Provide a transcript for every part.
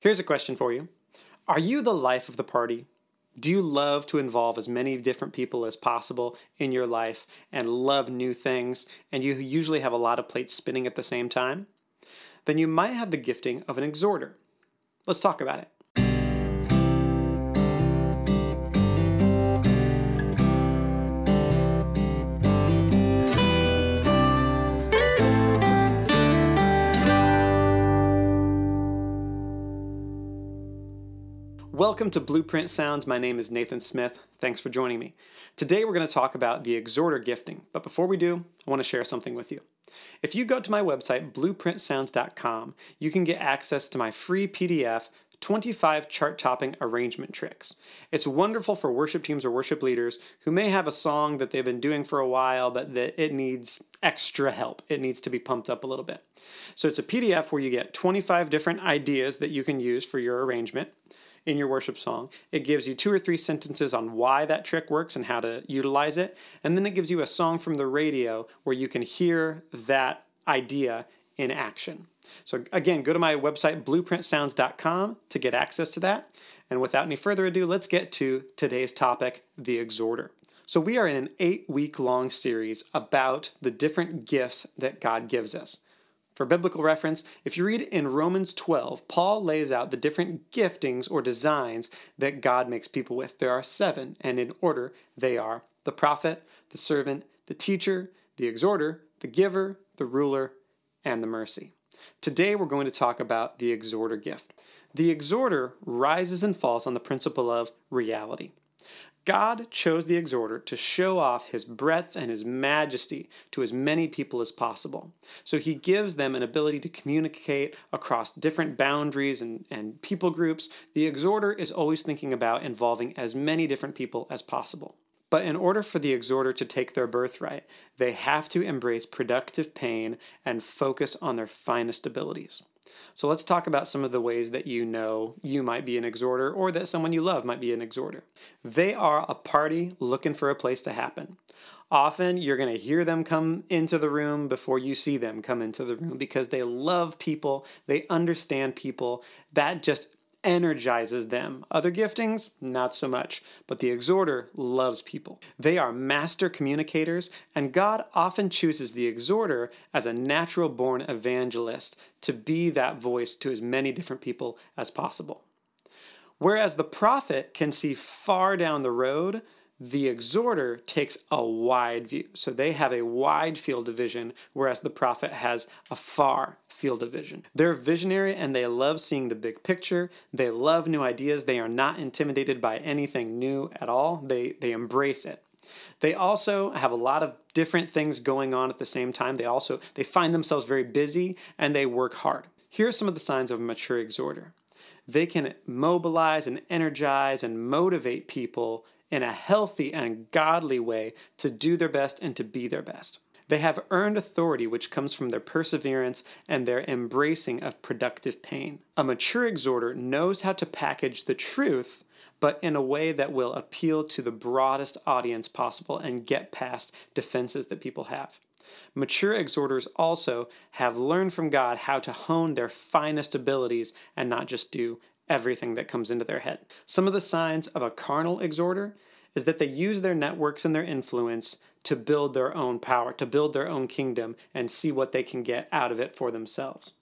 Here's a question for you Are you the life of the party? Do you love to involve as many different people as possible in your life and love new things, and you usually have a lot of plates spinning at the same time? Then you might have the gifting of an exhorter. Let's talk about it. Welcome to Blueprint Sounds. My name is Nathan Smith. Thanks for joining me. Today we're going to talk about the exhorter gifting, but before we do, I want to share something with you. If you go to my website, blueprintsounds.com, you can get access to my free PDF 25 chart topping arrangement tricks. It's wonderful for worship teams or worship leaders who may have a song that they've been doing for a while, but that it needs extra help. It needs to be pumped up a little bit. So it's a PDF where you get 25 different ideas that you can use for your arrangement in your worship song. It gives you two or three sentences on why that trick works and how to utilize it. And then it gives you a song from the radio where you can hear that idea in action. So, again, go to my website, blueprintsounds.com, to get access to that. And without any further ado, let's get to today's topic the exhorter. So, we are in an eight week long series about the different gifts that God gives us. For biblical reference, if you read in Romans 12, Paul lays out the different giftings or designs that God makes people with. There are seven, and in order, they are the prophet, the servant, the teacher, the exhorter, the giver, the ruler, and the mercy. Today, we're going to talk about the exhorter gift. The exhorter rises and falls on the principle of reality. God chose the exhorter to show off his breadth and his majesty to as many people as possible. So he gives them an ability to communicate across different boundaries and, and people groups. The exhorter is always thinking about involving as many different people as possible. But in order for the exhorter to take their birthright, they have to embrace productive pain and focus on their finest abilities. So let's talk about some of the ways that you know you might be an exhorter or that someone you love might be an exhorter. They are a party looking for a place to happen. Often you're going to hear them come into the room before you see them come into the room because they love people, they understand people. That just energizes them. Other giftings, not so much. But the exhorter loves people. They are master communicators, and God often chooses the exhorter as a natural born evangelist to be that voice to as many different people as possible. Whereas the prophet can see far down the road, the exhorter takes a wide view. So they have a wide field of vision, whereas the prophet has a far field of vision. They're visionary and they love seeing the big picture. They love new ideas. They are not intimidated by anything new at all. They, they embrace it. They also have a lot of different things going on at the same time. They also they find themselves very busy and they work hard. Here are some of the signs of a mature exhorter. They can mobilize and energize and motivate people in a healthy and godly way to do their best and to be their best. They have earned authority which comes from their perseverance and their embracing of productive pain. A mature exhorter knows how to package the truth, but in a way that will appeal to the broadest audience possible and get past defenses that people have. Mature exhorters also have learned from God how to hone their finest abilities and not just do everything that comes into their head. Some of the signs of a carnal exhorter is that they use their networks and their influence to build their own power, to build their own kingdom, and see what they can get out of it for themselves.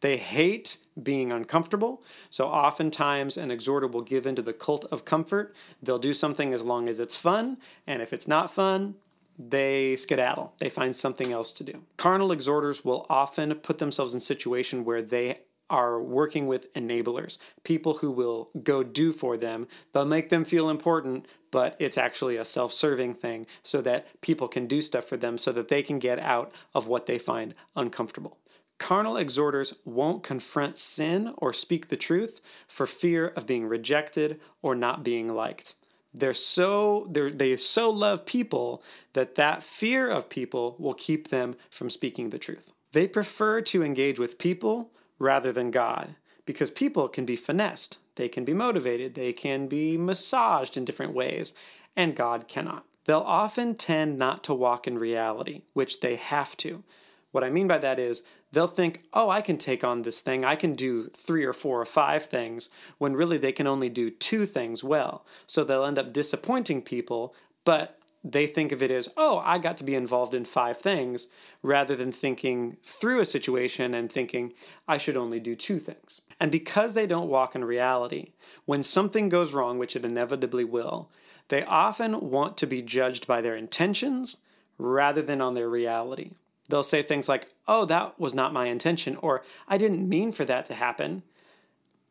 They hate being uncomfortable, so oftentimes an exhorter will give into the cult of comfort. They'll do something as long as it's fun, and if it's not fun, they skedaddle. They find something else to do. Carnal exhorters will often put themselves in a situation where they are working with enablers, people who will go do for them. They'll make them feel important, but it's actually a self serving thing so that people can do stuff for them so that they can get out of what they find uncomfortable. Carnal exhorters won't confront sin or speak the truth for fear of being rejected or not being liked. They're so they're, they so love people that that fear of people will keep them from speaking the truth. They prefer to engage with people rather than God. Because people can be finessed, they can be motivated, they can be massaged in different ways, and God cannot. They'll often tend not to walk in reality, which they have to. What I mean by that is they'll think, oh, I can take on this thing. I can do three or four or five things, when really they can only do two things well. So they'll end up disappointing people, but they think of it as, oh, I got to be involved in five things, rather than thinking through a situation and thinking, I should only do two things. And because they don't walk in reality, when something goes wrong, which it inevitably will, they often want to be judged by their intentions rather than on their reality. They'll say things like, oh, that was not my intention, or I didn't mean for that to happen.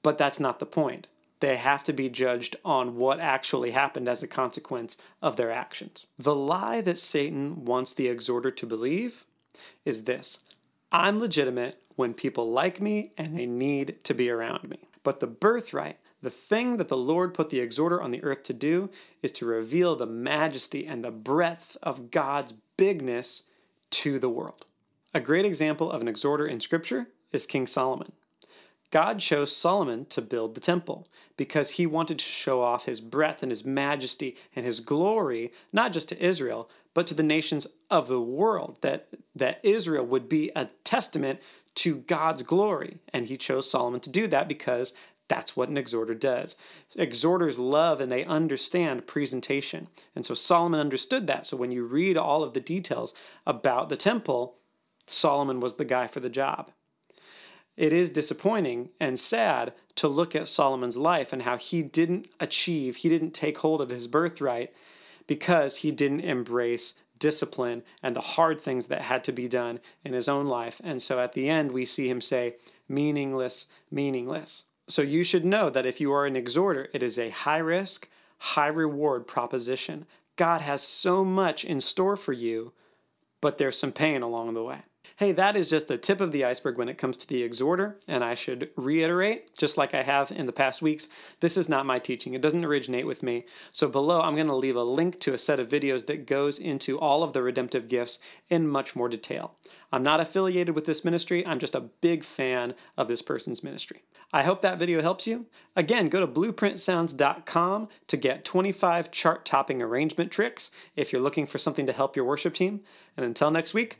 But that's not the point. They have to be judged on what actually happened as a consequence of their actions. The lie that Satan wants the exhorter to believe is this I'm legitimate when people like me and they need to be around me. But the birthright, the thing that the Lord put the exhorter on the earth to do, is to reveal the majesty and the breadth of God's bigness to the world. A great example of an exhorter in Scripture is King Solomon. God chose Solomon to build the temple because he wanted to show off his breadth and his majesty and his glory, not just to Israel, but to the nations of the world, that, that Israel would be a testament to God's glory. And he chose Solomon to do that because that's what an exhorter does. Exhorters love and they understand presentation. And so Solomon understood that. So when you read all of the details about the temple, Solomon was the guy for the job. It is disappointing and sad to look at Solomon's life and how he didn't achieve, he didn't take hold of his birthright because he didn't embrace discipline and the hard things that had to be done in his own life. And so at the end, we see him say, meaningless, meaningless. So you should know that if you are an exhorter, it is a high risk, high reward proposition. God has so much in store for you, but there's some pain along the way. Hey, that is just the tip of the iceberg when it comes to the exhorter, and I should reiterate, just like I have in the past weeks, this is not my teaching. It doesn't originate with me. So below, I'm going to leave a link to a set of videos that goes into all of the redemptive gifts in much more detail. I'm not affiliated with this ministry, I'm just a big fan of this person's ministry. I hope that video helps you. Again, go to blueprintsounds.com to get 25 chart topping arrangement tricks if you're looking for something to help your worship team. And until next week,